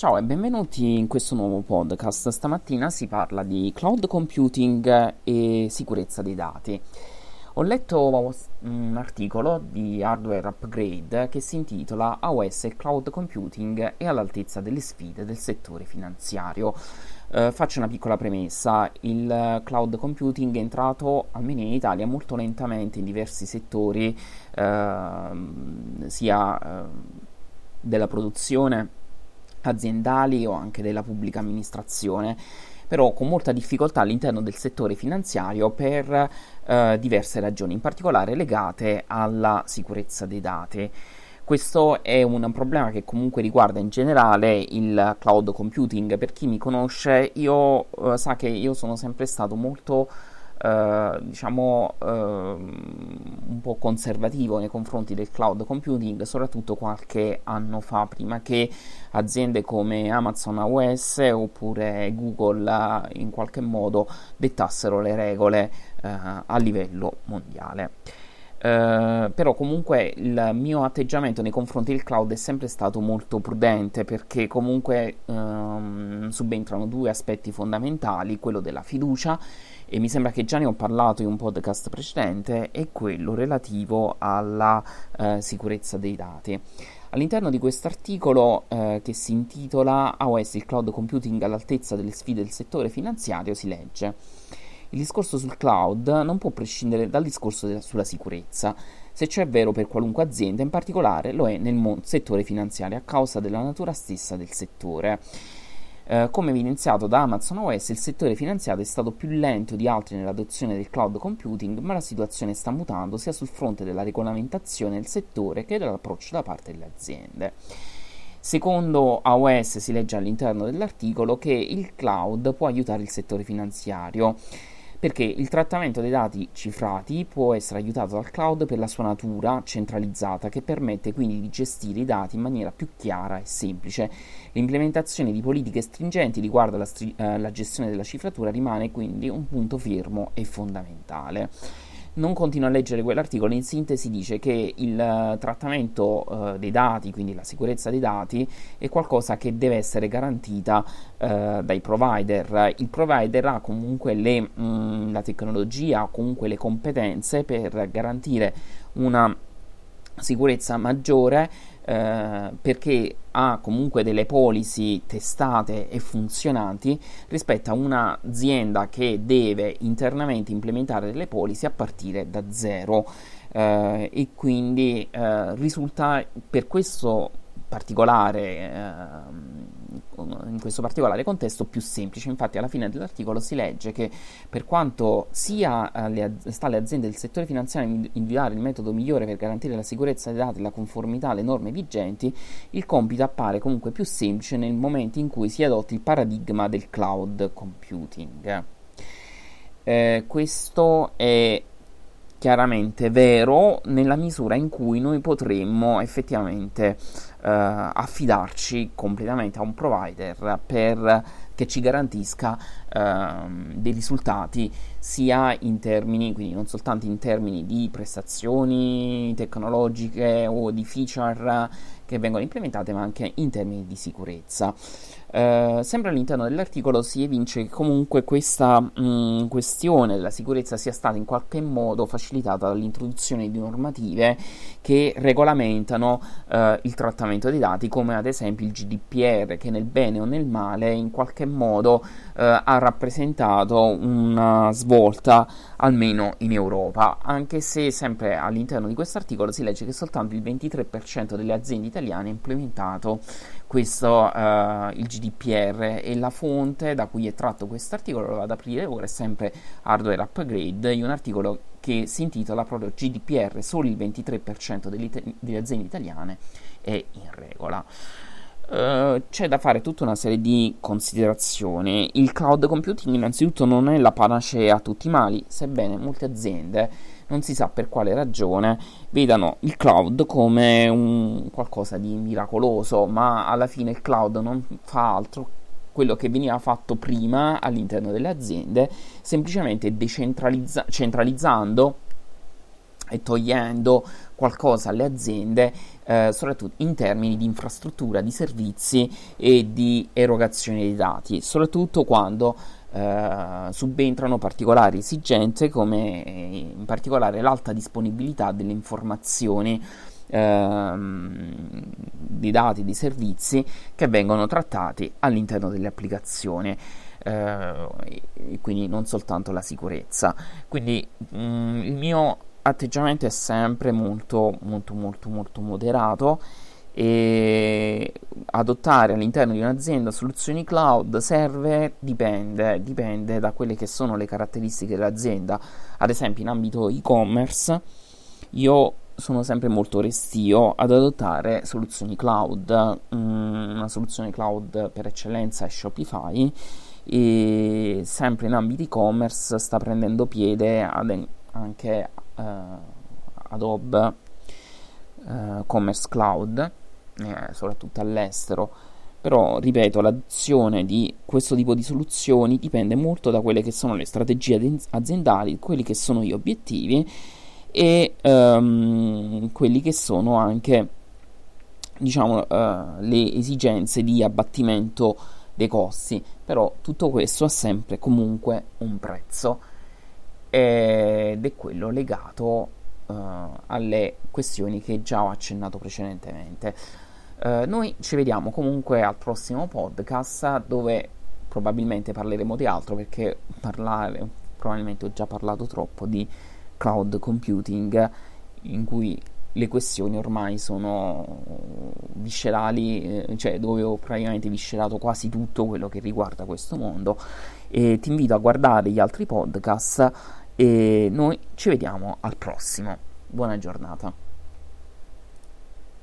Ciao e benvenuti in questo nuovo podcast. Stamattina si parla di cloud computing e sicurezza dei dati. Ho letto un articolo di Hardware Upgrade che si intitola AOS e Cloud Computing è all'altezza delle sfide del settore finanziario. Uh, faccio una piccola premessa, il cloud computing è entrato almeno in Italia molto lentamente in diversi settori, uh, sia uh, della produzione aziendali o anche della pubblica amministrazione però con molta difficoltà all'interno del settore finanziario per eh, diverse ragioni, in particolare legate alla sicurezza dei dati. Questo è un problema che comunque riguarda in generale il cloud computing. Per chi mi conosce, io eh, sa che io sono sempre stato molto eh, diciamo uh, un po' conservativo nei confronti del cloud computing, soprattutto qualche anno fa, prima che aziende come Amazon AOS oppure Google uh, in qualche modo dettassero le regole a livello mondiale. Uh, però comunque il mio atteggiamento nei confronti del cloud è sempre stato molto prudente perché comunque um, subentrano due aspetti fondamentali, quello della fiducia e mi sembra che già ne ho parlato in un podcast precedente, è quello relativo alla uh, sicurezza dei dati. All'interno di questo articolo uh, che si intitola AOS il cloud computing all'altezza delle sfide del settore finanziario si legge il discorso sul cloud non può prescindere dal discorso della, sulla sicurezza, se ciò è vero per qualunque azienda, in particolare lo è nel mo- settore finanziario a causa della natura stessa del settore. Uh, come evidenziato da Amazon OS, il settore finanziario è stato più lento di altri nell'adozione del cloud computing, ma la situazione sta mutando sia sul fronte della regolamentazione del settore che dell'approccio da parte delle aziende. Secondo AOS si legge all'interno dell'articolo che il cloud può aiutare il settore finanziario perché il trattamento dei dati cifrati può essere aiutato dal cloud per la sua natura centralizzata, che permette quindi di gestire i dati in maniera più chiara e semplice. L'implementazione di politiche stringenti riguardo alla, stri- eh, la gestione della cifratura rimane quindi un punto fermo e fondamentale non continuo a leggere quell'articolo, in sintesi dice che il uh, trattamento uh, dei dati, quindi la sicurezza dei dati, è qualcosa che deve essere garantita uh, dai provider. Il provider ha comunque le, mh, mm, la tecnologia, comunque le competenze per garantire una sicurezza maggiore eh, perché ha comunque delle policy testate e funzionanti rispetto a un'azienda che deve internamente implementare delle policy a partire da zero. Eh, e quindi eh, risulta per questo particolare, eh, in questo particolare contesto più semplice. Infatti, alla fine dell'articolo si legge che per quanto sia alle, sta alle aziende del settore finanziario individuare il metodo migliore per garantire la sicurezza dei dati e la conformità alle norme vigenti, il compito appare comunque più semplice nel momento in cui si adotti il paradigma del cloud computing. Eh, questo è chiaramente vero nella misura in cui noi potremmo effettivamente eh, affidarci completamente a un provider per che ci garantisca ehm, dei risultati sia in termini, quindi non soltanto in termini di prestazioni tecnologiche o di feature che vengono implementate, ma anche in termini di sicurezza. Uh, sempre all'interno dell'articolo si evince che comunque questa mh, mm, questione della sicurezza sia stata in qualche modo facilitata dall'introduzione di normative che regolamentano uh, il trattamento dei dati, come ad esempio il GDPR, che nel bene o nel male in qualche modo uh, ha rappresentato una svolta almeno in Europa, anche se sempre all'interno di questo articolo si legge che soltanto il 23% delle aziende italiane ha implementato questo, il GDPR e la fonte da cui è tratto questo articolo lo vado ad aprire ora è sempre Hardware Upgrade in un articolo che si intitola proprio GDPR solo il 23% delle aziende italiane è in regola Uh, c'è da fare tutta una serie di considerazioni. Il cloud computing innanzitutto non è la panacea a tutti i mali, sebbene molte aziende non si sa per quale ragione, vedano il cloud come un qualcosa di miracoloso, ma alla fine il cloud non fa altro quello che veniva fatto prima all'interno delle aziende, semplicemente decentralizza- centralizzando e togliendo qualcosa alle aziende, eh, soprattutto in termini di infrastruttura, di servizi e di erogazione dei dati, soprattutto quando eh, subentrano particolari esigenze come eh, in particolare l'alta disponibilità delle informazioni ehm, di dati, di servizi che vengono trattati all'interno delle applicazioni. Eh, quindi non soltanto la sicurezza. Quindi mh, mm, il mio atteggiamento è sempre molto, molto, molto, molto moderato e adottare all'interno di un'azienda soluzioni cloud serve, dipende, dipende da quelle che sono le caratteristiche dell'azienda. Ad esempio, in ambito e-commerce, io sono sempre molto restio ad adottare soluzioni cloud. Mm, una soluzione cloud per eccellenza è Shopify e sempre in ambito e-commerce sta prendendo piede anche uh, Adobe uh, Commerce Cloud, eh, soprattutto all'estero. Però, ripeto, l'adozione di questo tipo di soluzioni dipende molto da quelle che sono le strategie aziendali, quelli che sono gli obiettivi e um, quelli che sono anche diciamo uh, le esigenze di abbattimento dei costi però tutto questo ha sempre comunque un prezzo ed è quello legato uh, alle questioni che già ho accennato precedentemente. Uh, noi ci vediamo comunque al prossimo podcast dove probabilmente parleremo di altro perché parlare probabilmente ho già parlato troppo di cloud computing in cui le questioni ormai sono viscerali, eh, cioè dove ho praticamente viscerato quasi tutto quello che riguarda questo mondo. E ti invito a guardare gli altri podcast e noi ci vediamo al prossimo. Buona giornata.